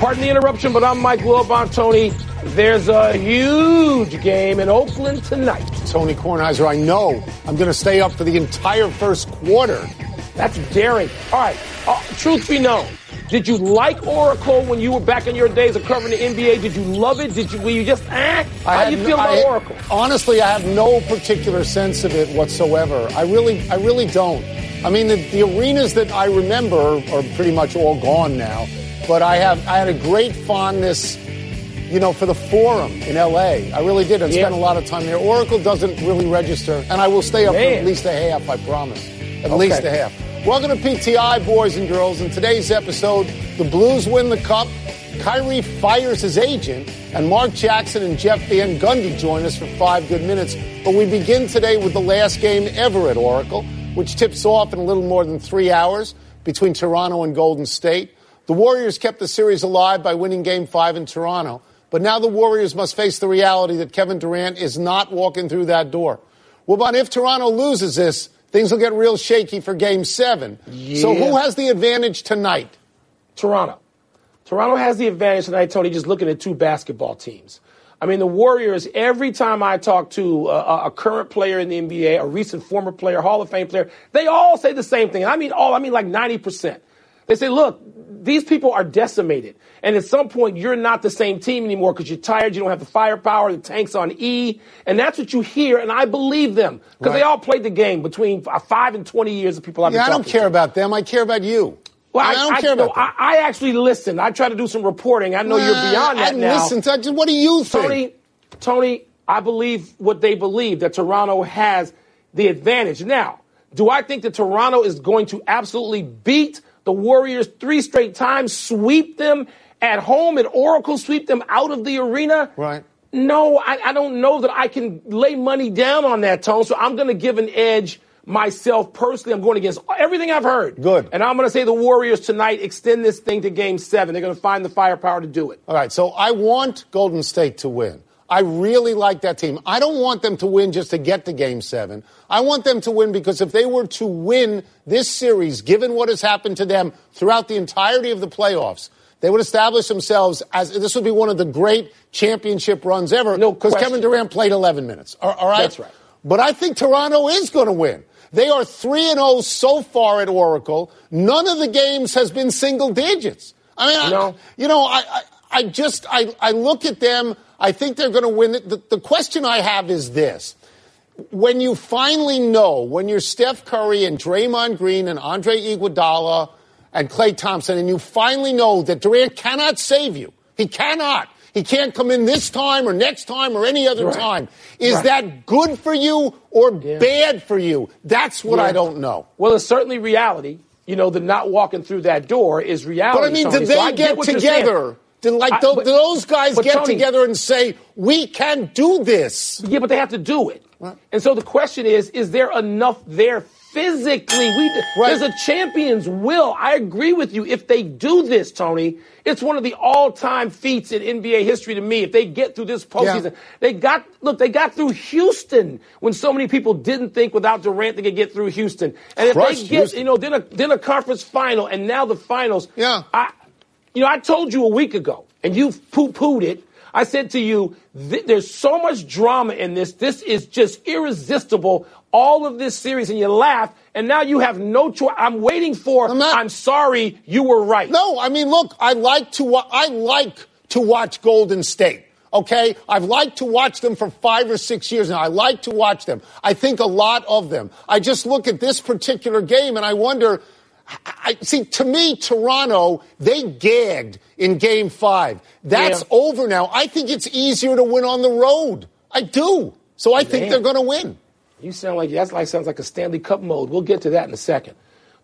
Pardon the interruption, but I'm Mike Tony. There's a huge game in Oakland tonight. Tony Kornheiser, I know I'm going to stay up for the entire first quarter. That's daring. All right, uh, truth be known, did you like Oracle when you were back in your days of covering the NBA? Did you love it? Did you? Were you just ah? How do you feel about I, Oracle? Honestly, I have no particular sense of it whatsoever. I really, I really don't. I mean, the, the arenas that I remember are pretty much all gone now. But I have I had a great fondness, you know, for the Forum in L.A. I really did. I yeah. spent a lot of time there. Oracle doesn't really register, and I will stay up Man. for at least a half. I promise, at okay. least a half. Welcome to PTI, boys and girls. In today's episode, the Blues win the cup. Kyrie fires his agent, and Mark Jackson and Jeff Van Gundy join us for five good minutes. But we begin today with the last game ever at Oracle, which tips off in a little more than three hours between Toronto and Golden State. The Warriors kept the series alive by winning game five in Toronto, but now the Warriors must face the reality that Kevin Durant is not walking through that door. Well, but if Toronto loses this, things will get real shaky for game seven. Yeah. So who has the advantage tonight? Toronto. Toronto has the advantage tonight, Tony, just looking at two basketball teams. I mean, the Warriors, every time I talk to uh, a, a, current player in the NBA, a recent former player, Hall of Fame player, they all say the same thing. I mean, all, I mean like 90%. They say, look, these people are decimated. And at some point, you're not the same team anymore because you're tired. You don't have the firepower. The tank's on E. And that's what you hear. And I believe them because right. they all played the game between uh, five and 20 years of people I've yeah, I don't care to. about them. I care about you. Well, I, I don't I, care about I, I, actually listen. I try to do some reporting. I know you're beyond that now. Listen, to, what do you think? Tony, Tony, I believe what they believe that Toronto has the advantage. Now, do I think that Toronto is going to absolutely beat the Warriors three straight times, sweep them at home at Oracle, sweep them out of the arena. Right. No, I, I don't know that I can lay money down on that, Tone. So I'm going to give an edge myself personally. I'm going against everything I've heard. Good. And I'm going to say the Warriors tonight extend this thing to game seven. They're going to find the firepower to do it. All right. So I want Golden State to win. I really like that team. I don't want them to win just to get to game seven. I want them to win because if they were to win this series, given what has happened to them throughout the entirety of the playoffs, they would establish themselves as this would be one of the great championship runs ever. No Because Kevin Durant played 11 minutes. All, all right? That's right. But I think Toronto is going to win. They are 3 and 0 so far at Oracle. None of the games has been single digits. I mean, no. I, you know, I, I, I just I, I look at them I think they're going to win it. The, the question I have is this. When you finally know, when you're Steph Curry and Draymond Green and Andre Iguodala and Klay Thompson, and you finally know that Durant cannot save you, he cannot. He can't come in this time or next time or any other right. time. Is right. that good for you or yeah. bad for you? That's what yeah. I don't know. Well, it's certainly reality. You know, the not walking through that door is reality. But I mean, Tony. did they so get, get together? Did like I, but, those guys get Tony, together and say we can do this? Yeah, but they have to do it. Right. And so the question is: Is there enough there physically? We, right. There's a champion's will. I agree with you. If they do this, Tony, it's one of the all-time feats in NBA history to me. If they get through this postseason, yeah. they got look, they got through Houston when so many people didn't think without Durant they could get through Houston. And if Crushed they get, Houston. you know, then a then a conference final, and now the finals. Yeah. I, you know, I told you a week ago, and you poo pooed it. I said to you, th- there's so much drama in this. This is just irresistible. All of this series, and you laugh, and now you have no choice. I'm waiting for. I'm, not, I'm, sorry, you were right. No, I mean, look, I like to. Wa- I like to watch Golden State. Okay, I've liked to watch them for five or six years now. I like to watch them. I think a lot of them. I just look at this particular game and I wonder I, see, to me, Toronto, they gagged in game five. That's yeah. over now. I think it's easier to win on the road. I do. So I think they're going to win. You sound like that's like sounds like a Stanley Cup mode. We'll get to that in a second.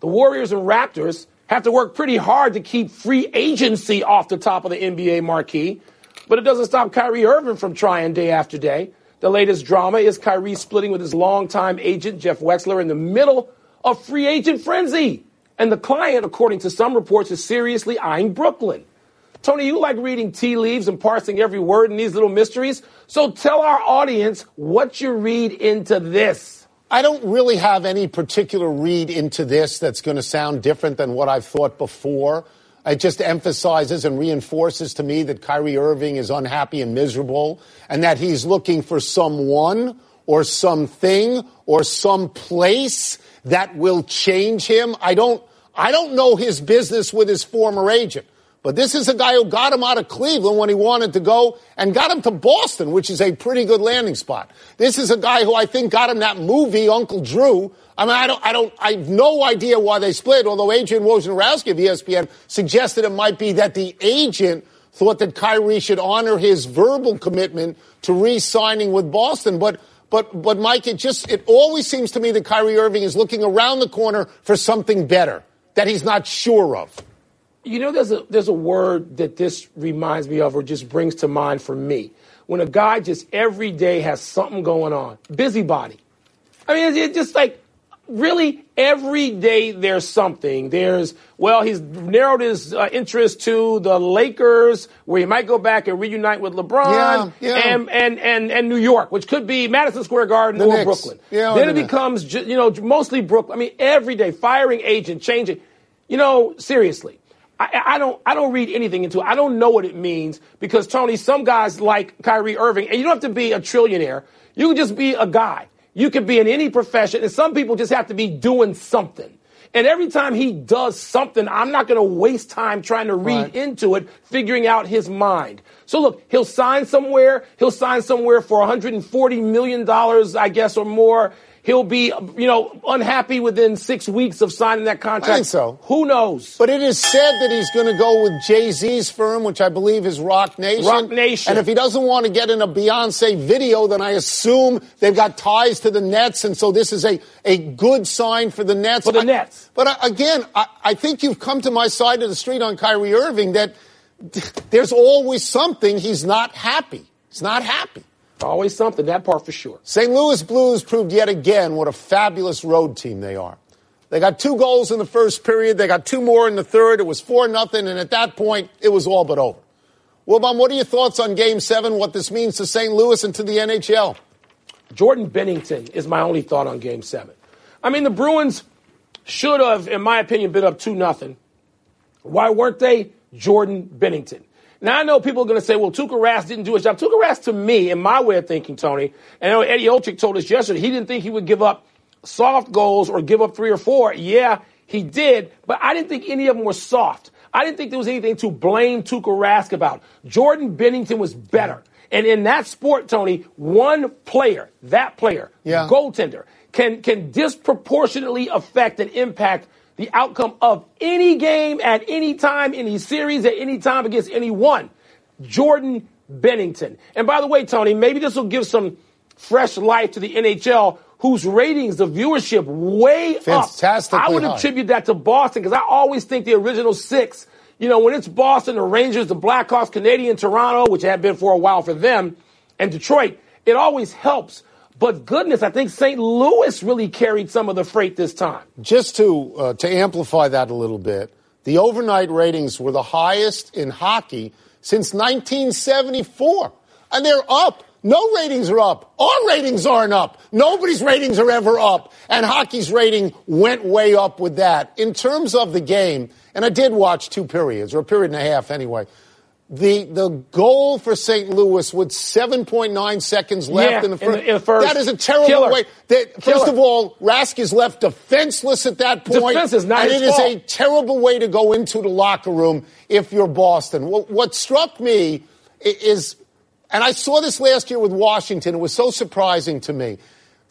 The Warriors and Raptors have to work pretty hard to keep free agency off the top of the NBA marquee, but it doesn't stop Kyrie Irving from trying day after day. The latest drama is Kyrie splitting with his longtime agent Jeff Wexler in the middle of free agent frenzy. And the client, according to some reports, is seriously eyeing Brooklyn. Tony, you like reading tea leaves and parsing every word in these little mysteries. So tell our audience what you read into this. I don't really have any particular read into this that's going to sound different than what I've thought before. It just emphasizes and reinforces to me that Kyrie Irving is unhappy and miserable and that he's looking for someone or something or some place that will change him. I don't, I don't know his business with his former agent. But this is a guy who got him out of Cleveland when he wanted to go and got him to Boston, which is a pretty good landing spot. This is a guy who I think got him that movie, Uncle Drew. I mean, I don't, I don't, I have no idea why they split, although Adrian Wojnarowski of ESPN suggested it might be that the agent thought that Kyrie should honor his verbal commitment to re-signing with Boston. But, but, but Mike, it just, it always seems to me that Kyrie Irving is looking around the corner for something better that he's not sure of. You know, there's a there's a word that this reminds me of, or just brings to mind for me. When a guy just every day has something going on, busybody. I mean, it's just like really every day there's something. There's well, he's narrowed his uh, interest to the Lakers, where he might go back and reunite with LeBron, yeah, yeah. and and and and New York, which could be Madison Square Garden The or Knicks. Brooklyn. Yeah, then it becomes you know mostly Brooklyn. I mean, every day firing agent, changing. You know, seriously. I, I don't. I don't read anything into it. I don't know what it means because Tony. Some guys like Kyrie Irving, and you don't have to be a trillionaire. You can just be a guy. You could be in any profession, and some people just have to be doing something. And every time he does something, I'm not going to waste time trying to read Right. into it, figuring out his mind. So look, he'll sign somewhere. He'll sign somewhere for 140 million dollars, I guess, or more. He'll be, you know, unhappy within six weeks of signing that contract. I think so. Who knows? But it is said that he's going to go with Jay Z's firm, which I believe is Roc Nation. Roc Nation. And if he doesn't want to get in a Beyonce video, then I assume they've got ties to the Nets, and so this is a, a good sign for the Nets. For the I- Nets. But I, again, I, I think you've come to my side of the street on Kyrie Irving that there's always something he's not happy. He's not happy. Always something. That part for sure. St. Louis Blues proved yet again what a fabulous road team they are. They got two goals in the first period. They got two more in the third. It was four nothing, and at that point, it was all but over. Wilbon, what are your thoughts on Game Seven? What this means to St. Louis and to the NHL? Jordan Binnington is my only thought on Game Seven. I mean, the Bruins should have, in my opinion, been up two nothing. Why weren't they? Jordan Binnington. Now I know people are going to say, "Well, Tuukka Rask didn't do his job." Tuukka Rask, to me, in my way of thinking, Tony, and I know Eddie Olczyk told us yesterday, he didn't think he would give up soft goals or give up three or four. Yeah, he did, but I didn't think any of them were soft. I didn't think there was anything to blame Tuukka Rask about. Jordan Binnington was better. And in that sport, Tony, one player, that player, Yeah. goaltender, can, can disproportionately affect and impact the outcome of any game at any time, any series at any time against anyone. Jordan Binnington. And by the way, Tony, maybe this will give some fresh life to the NHL, whose ratings, the viewership, way up. I would high. attribute that to Boston because I always think the original six, you know, when it's Boston, the Rangers, the Blackhawks, Canadian, Toronto, which had been for a while for them, and Detroit, it always helps. But goodness, I think St. Louis really carried some of the freight this time. Just to uh, to amplify that a little bit, the overnight ratings were the highest in hockey since 1974, and they're up. No ratings are up. Our ratings aren't up. Nobody's ratings are ever up. And hockey's rating went way up with that. In terms of the game, and I did watch two periods, or a period and a half anyway. The the goal for St. Louis with 7.9 seconds left Yeah, in, the in first, the- in the first. That is a terrible Killer. way. That, first Killer. of all, Rask is left defenseless at that point. Defense is not and his it is fault. a terrible way to go into the locker room if you're Boston. What, what struck me is, and I saw this last year with Washington, it was so surprising to me.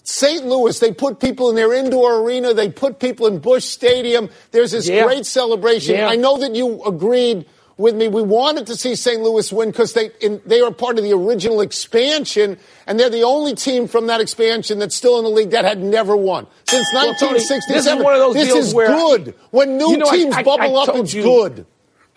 St. Louis, they put people in their indoor arena, they put people in Busch Stadium. There's this Yeah. great celebration. Yeah. I know that you agreed with me. We wanted to see St. Louis win because they in, they are part of the original expansion, and they're the only team from that expansion that's still in the league that had never won since Well, Tony, 1967. this is one of those This deals is where- good. When new You know, teams I- bubble I up, it's you- good.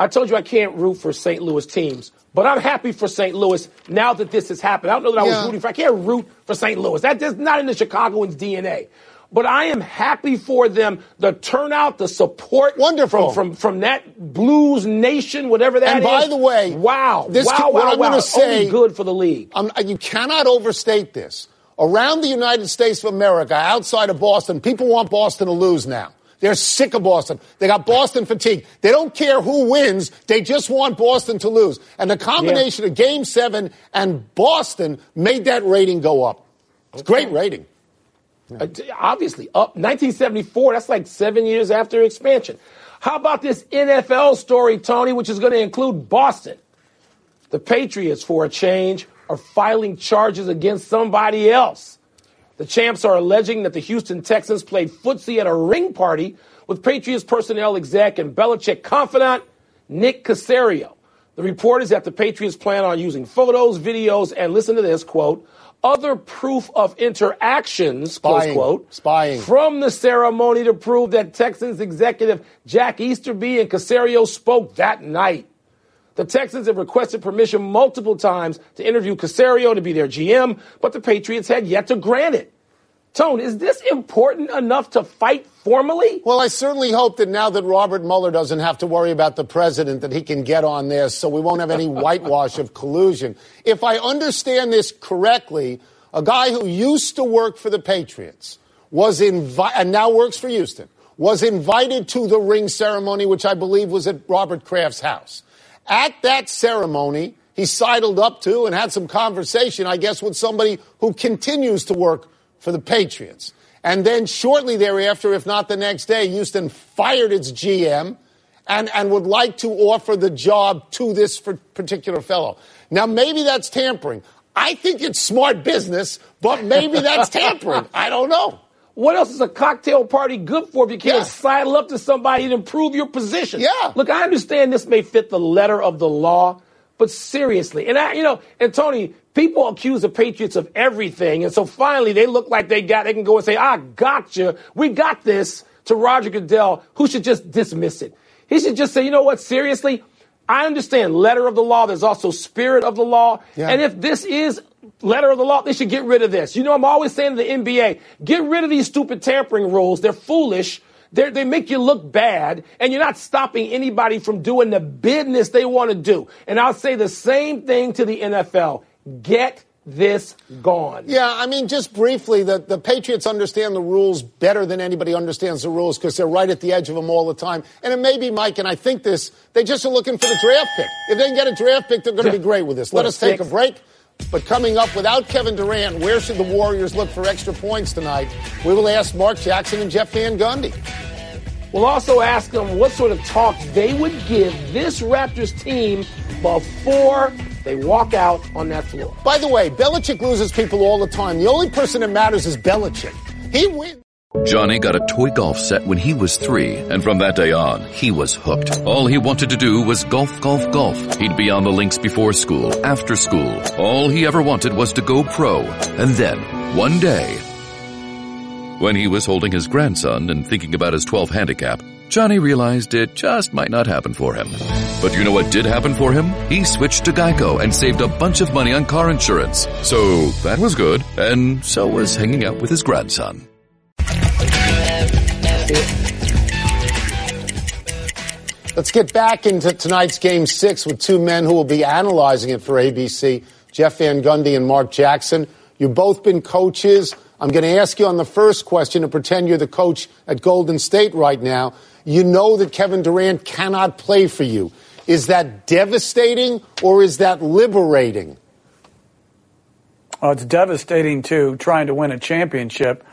I told you I can't root for St. Louis teams, but I'm happy for St. Louis now that this has happened. I don't know that I Yeah. was rooting for. I can't root for St. Louis. That is not in the Chicagoans' DNA. But I am happy for them. The turnout, the support, Wonderful. from from, from that Blues Nation, whatever that And is. by the way, wow, this wow, ca- wow, what I'm wow. It's only say- good for the league. Um, you cannot overstate this. Around the United States of America, outside of Boston, people want Boston to lose now. They're sick of Boston. They got Boston fatigue. They don't care who wins. They just want Boston to lose. And the combination yeah. of Game Seven and Boston made that rating go up. It's okay. great rating. Uh, obviously, up 1974. That's like seven years after expansion. How about this NFL story, Tony, which is going to include Boston? The Patriots, for a change, are filing charges against somebody else. The champs are alleging that the Houston Texans played footsie at a ring party with Patriots personnel exec and Belichick confidant Nick Caserio. The report is that the Patriots plan on using photos, videos, and listen to this quote, other proof of interactions, spying, quote, spying. from the ceremony to prove that Texans executive Jack Easterby and Caserio spoke that night. The Texans have requested permission multiple times to interview Caserio to be their GM, but the Patriots had yet to grant it. Tone, is this important enough to fight formally? Well, I certainly hope that now that Robert Mueller doesn't have to worry about the president, that he can get on this so we won't have any whitewash of collusion. If I understand this correctly, a guy who used to work for the Patriots was invited, and now works for Houston, was invited to the ring ceremony, which I believe was at Robert Kraft's house. At that ceremony, he sidled up to and had some conversation, I guess, with somebody who continues to work for the Patriots. And then shortly thereafter, if not the next day, Houston fired its GM and, and would like to offer the job to this particular fellow. Now, maybe that's tampering. I think it's smart business, but maybe that's tampering. I don't know. What else is a cocktail party good for if you can't yeah. sidle up to somebody and improve your position? Yeah. Look, I understand this may fit the letter of the law, but seriously, and I, you know, and Tony, people accuse the Patriots of everything, and so finally they look like they got, they can go and say, "I got you, we got this." To Roger Goodell, who should just dismiss it. He should just say, "You know what? Seriously, I understand letter of the law. There's also spirit of the law. Yeah. And if this is letter of the law, they should get rid of this. You know, I'm always saying to the NBA, get rid of these stupid tampering rules. They're foolish. They're, they make you look bad, and you're not stopping anybody from doing the business they want to do. And I'll say the same thing to the NFL. Get this gone. Yeah, I mean, just briefly, the, the Patriots understand the rules better than anybody understands the rules because they're right at the edge of them all the time. And it may be, Mike, and I think this, they just are looking for the draft pick. If they can get a draft pick, they're going to be great with this. Let us take a break. But coming up, without Kevin Durant, where should the Warriors look for extra points tonight? We will ask Mark Jackson and Jeff Van Gundy. We'll also ask them what sort of talks they would give this Raptors team before they walk out on that floor. By the way, Belichick loses people all the time. The only person that matters is Belichick. He wins. Johnny got a toy golf set when he was three, and from that day on, he was hooked. All he wanted to do was golf, golf, golf. He'd be on the links before school, after school. All he ever wanted was to go pro. And then, one day, when he was holding his grandson and thinking about his 12 handicap, Johnny realized it just might not happen for him. But you know what did happen for him? He switched to Geico and saved a bunch of money on car insurance. So that was good, and so was hanging out with his grandson. Let's get back into tonight's game six with two men who will be analyzing it for ABC Jeff Van Gundy and Mark Jackson. You've both been coaches. I'm going to ask you on the first question to pretend you're the coach at Golden State right now. You know that Kevin Durant cannot play for you. Is that devastating or is that liberating? Oh, it's devastating too, trying to win a championship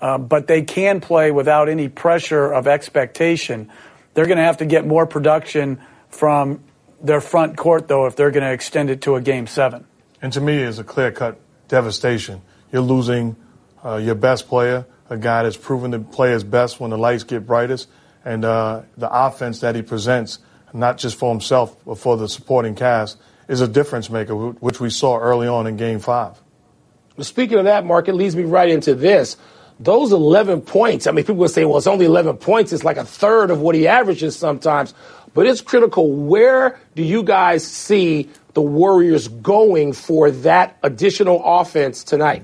uh, but they can play without any pressure of expectation. They're going to have to get more production from their front court, though, if they're going to extend it to a game seven. And to me, it's a clear cut devastation. You're losing uh, your best player, a guy that's proven to play his best when the lights get brightest, and uh, the offense that he presents, not just for himself, but for the supporting cast, is a difference maker, which we saw early on in game five. Speaking of that, Mark, it leads me right into this those 11 points, I mean, people would say, well, it's only 11 points. It's like a third of what he averages sometimes. But it's critical. Where do you guys see the Warriors going for that additional offense tonight?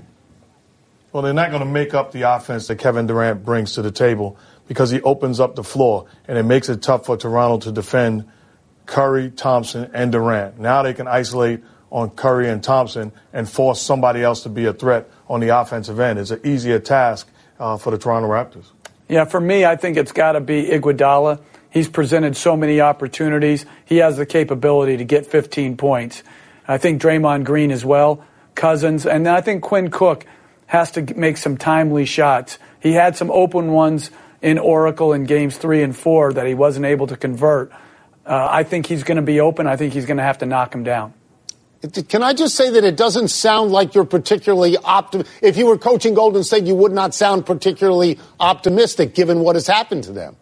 Well, they're not going to make up the offense that Kevin Durant brings to the table because he opens up the floor and it makes it tough for Toronto to defend Curry, Thompson, and Durant. Now they can isolate on Curry and Thompson and force somebody else to be a threat on the offensive end. It's an easier task uh, for the Toronto Raptors. Yeah, for me, I think it's got to be Iguodala. He's presented so many opportunities. He has the capability to get 15 points. I think Draymond Green as well, Cousins, and I think Quinn Cook has to make some timely shots. He had some open ones in Oracle in games three and four that he wasn't able to convert. Uh, I think he's going to be open. I think he's going to have to knock him down. Can I just say that it doesn't sound like you're particularly optimistic? If you were coaching Golden State, you would not sound particularly optimistic given what has happened to them.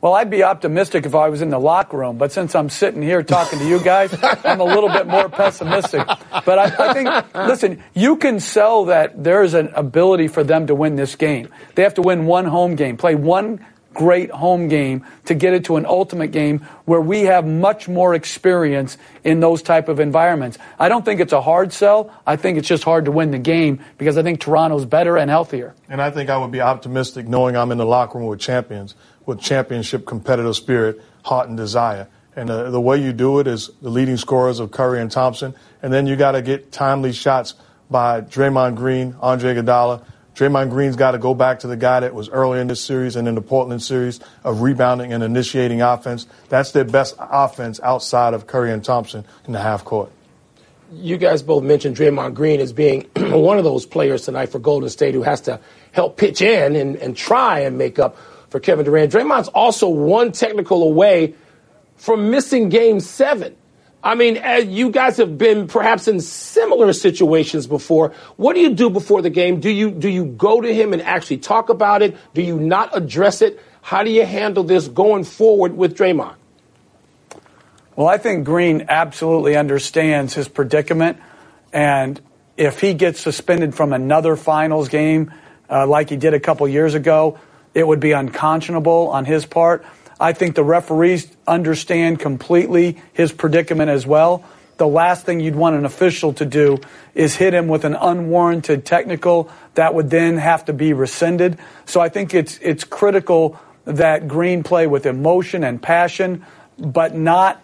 Well, I'd be optimistic if I was in the locker room, but since I'm sitting here talking to you guys, I'm a little bit more pessimistic. But I, I, think, listen, you can sell that there's an ability for them to win this game. They have to win one home game, play one great home game to get it to an ultimate game where we have much more experience in those type of environments. I don't think it's a hard sell. I think it's just hard to win the game because I think Toronto's better and healthier. And I think I would be optimistic knowing I'm in the locker room with champions with championship competitive spirit, heart, and desire. And uh, the way you do it is the leading scorers of Curry and Thompson, and then you got to get timely shots by Draymond Green, Andre Iguodala. Draymond Green's got to go back to the guy that was early in this series and in the Portland series of rebounding and initiating offense. That's their best offense outside of Curry and Thompson in the half court. You guys both mentioned Draymond Green as being one of those players tonight for Golden State who has to help pitch in and, and try and make up for Kevin Durant. Draymond's also one technical away from missing game seven. I mean, you guys have been perhaps in similar situations before. What do you do before the game? Do you do you go to him and actually talk about it? Do you not address it? How do you handle this going forward with Draymond? Well, I think Green absolutely understands his predicament, and if he gets suspended from another finals game, uh, like he did a couple years ago, it would be unconscionable on his part. I think the referees understand completely his predicament as well. The last thing you'd want an official to do is hit him with an unwarranted technical that would then have to be rescinded. So I think it's it's critical that Green play with emotion and passion, but not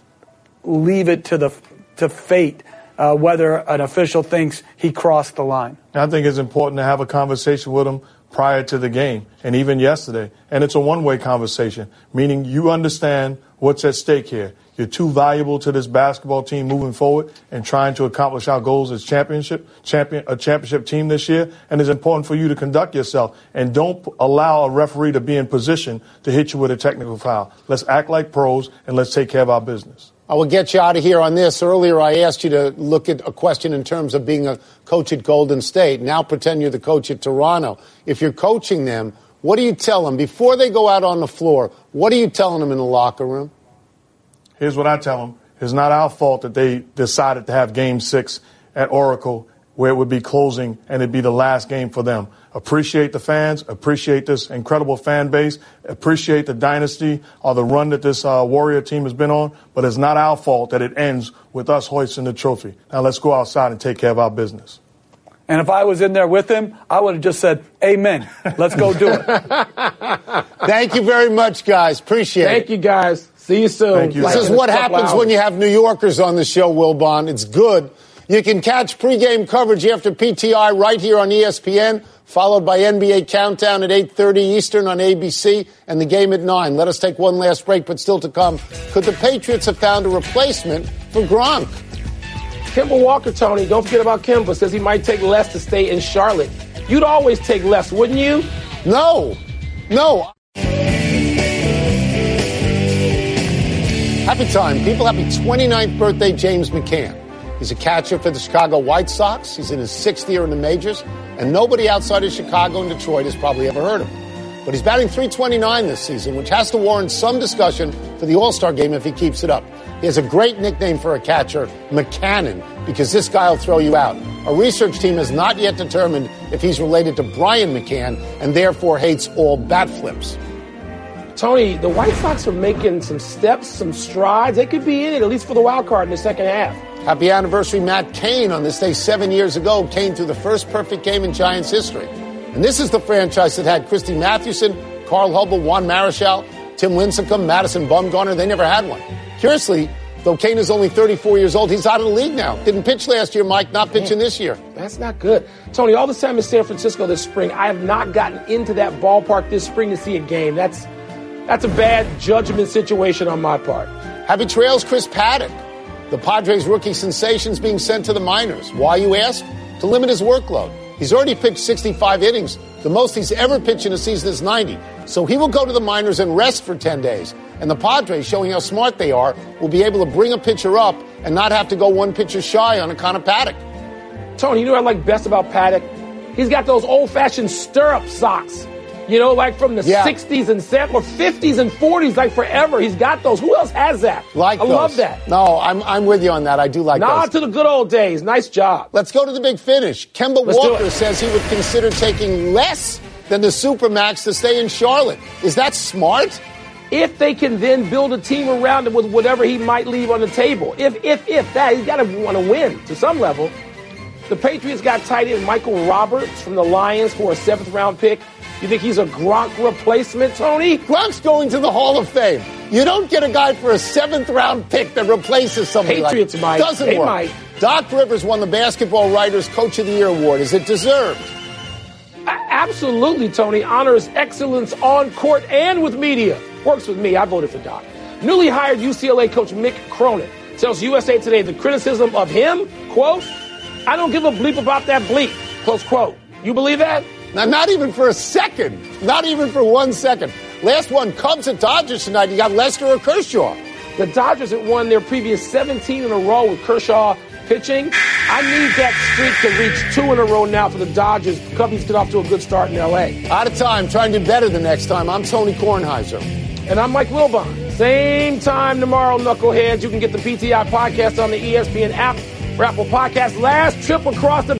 leave it to the to fate uh, whether an official thinks he crossed the line. I think it's important to have a conversation with him prior to the game and even yesterday. And it's a one way conversation, meaning you understand what's at stake here. You're too valuable to this basketball team moving forward and trying to accomplish our goals as championship, champion, a championship team this year. And it's important for you to conduct yourself and don't allow a referee to be in position to hit you with a technical foul. Let's act like pros and let's take care of our business. I will get you out of here on this. Earlier, I asked you to look at a question in terms of being a coach at Golden State. Now pretend you're the coach at Toronto. If you're coaching them, what do you tell them before they go out on the floor? What are you telling them in the locker room? Here's what I tell them. It's not our fault that they decided to have game six at Oracle where it would be closing and it'd be the last game for them appreciate the fans, appreciate this incredible fan base, appreciate the dynasty or the run that this uh, Warrior team has been on, but it's not our fault that it ends with us hoisting the trophy. Now let's go outside and take care of our business. And if I was in there with him, I would have just said, Amen. Let's go do it. Thank you very much, guys. Appreciate Thank it. Thank you, guys. See you soon. You. This is what happens when you have New Yorkers on the show, Wilbon. It's good. You can catch pregame coverage after PTI right here on ESPN followed by NBA Countdown at 8.30 Eastern on ABC and the game at 9. Let us take one last break, but still to come. Could the Patriots have found a replacement for Gronk? Kemba Walker, Tony, don't forget about Kemba, says he might take less to stay in Charlotte. You'd always take less, wouldn't you? No. No. Happy time. People, happy 29th birthday, James McCann. He's a catcher for the Chicago White Sox. He's in his sixth year in the majors, and nobody outside of Chicago and Detroit has probably ever heard of him. But he's batting 329 this season, which has to warrant some discussion for the All Star game if he keeps it up. He has a great nickname for a catcher, McCannon, because this guy will throw you out. A research team has not yet determined if he's related to Brian McCann and therefore hates all bat flips. Tony, the White Sox are making some steps, some strides. They could be in it, at least for the wild card in the second half. Happy anniversary, Matt Cain. On this day seven years ago, Cain threw the first perfect game in Giants history. And this is the franchise that had Christy Mathewson, Carl Hubbell, Juan Marichal, Tim Lincecum, Madison Bumgarner. They never had one. Curiously, Though Cain is only 34 years old, he's out of the league now. Didn't pitch last year, Mike, not pitching this year. That's not good. Tony, all the time in San Francisco this spring, I have not gotten into that ballpark this spring to see a game. That's that's a bad judgment situation on my part. Happy trails, Chris Paddack. The Padres rookie sensation's being sent to the minors. Why, you ask? To limit his workload. He's already pitched 65 innings. The most he's ever pitched in a season is 90. So he will go to the minors and rest for 10 days. And the Padres, showing how smart they are, will be able to bring a pitcher up and not have to go one pitcher shy on a kind of Paddack. Tony, you know what I like best about Paddack? He's got those old fashioned stirrup socks. You know, like from the Yeah. 60s and 70s, or 50s and 40s, like forever. He's got those. Who else has that? Like I those. love that. No, I'm, I'm with you on that. I do like Nod those. to the good old days. Nice job. Let's go to the big finish. Kemba Let's Walker says he would consider taking less than the Supermax to stay in Charlotte. Is that smart? if they can then build a team around him with whatever he might leave on the table. If if if that he's got to want to win to some level. The Patriots got tight end Michael Roberts from the Lions for a seventh round pick. You think he's a Gronk replacement, Tony? Gronk's going to the Hall of Fame. You don't get a guy for a seventh round pick that replaces somebody Patriots like might. Doesn't They work. might. Doc Rivers won the Basketball Writers Coach of the Year award. Is it deserved? Absolutely, Tony. Honors excellence on court and with media. Works with me. I voted for Doc. Newly hired UCLA coach Mick Cronin tells USA Today the criticism of him, quote, I don't give a bleep about that bleep, close quote. You believe that? Now, not even for a second. Not even for one second. Last one, Cubs at Dodgers tonight. You got Lester or Kershaw. The Dodgers had won their previous 17 in a row with Kershaw pitching. I need that streak to reach two in a row now for the Dodgers. Cubbies get off to a good start in LA. Out of time. Try and do better the next time. I'm Tony Kornheiser. And I'm Mike Wilbon. Same time tomorrow, knuckleheads. You can get the PTI podcast on the ESPN app or Apple Podcast. Last trip across the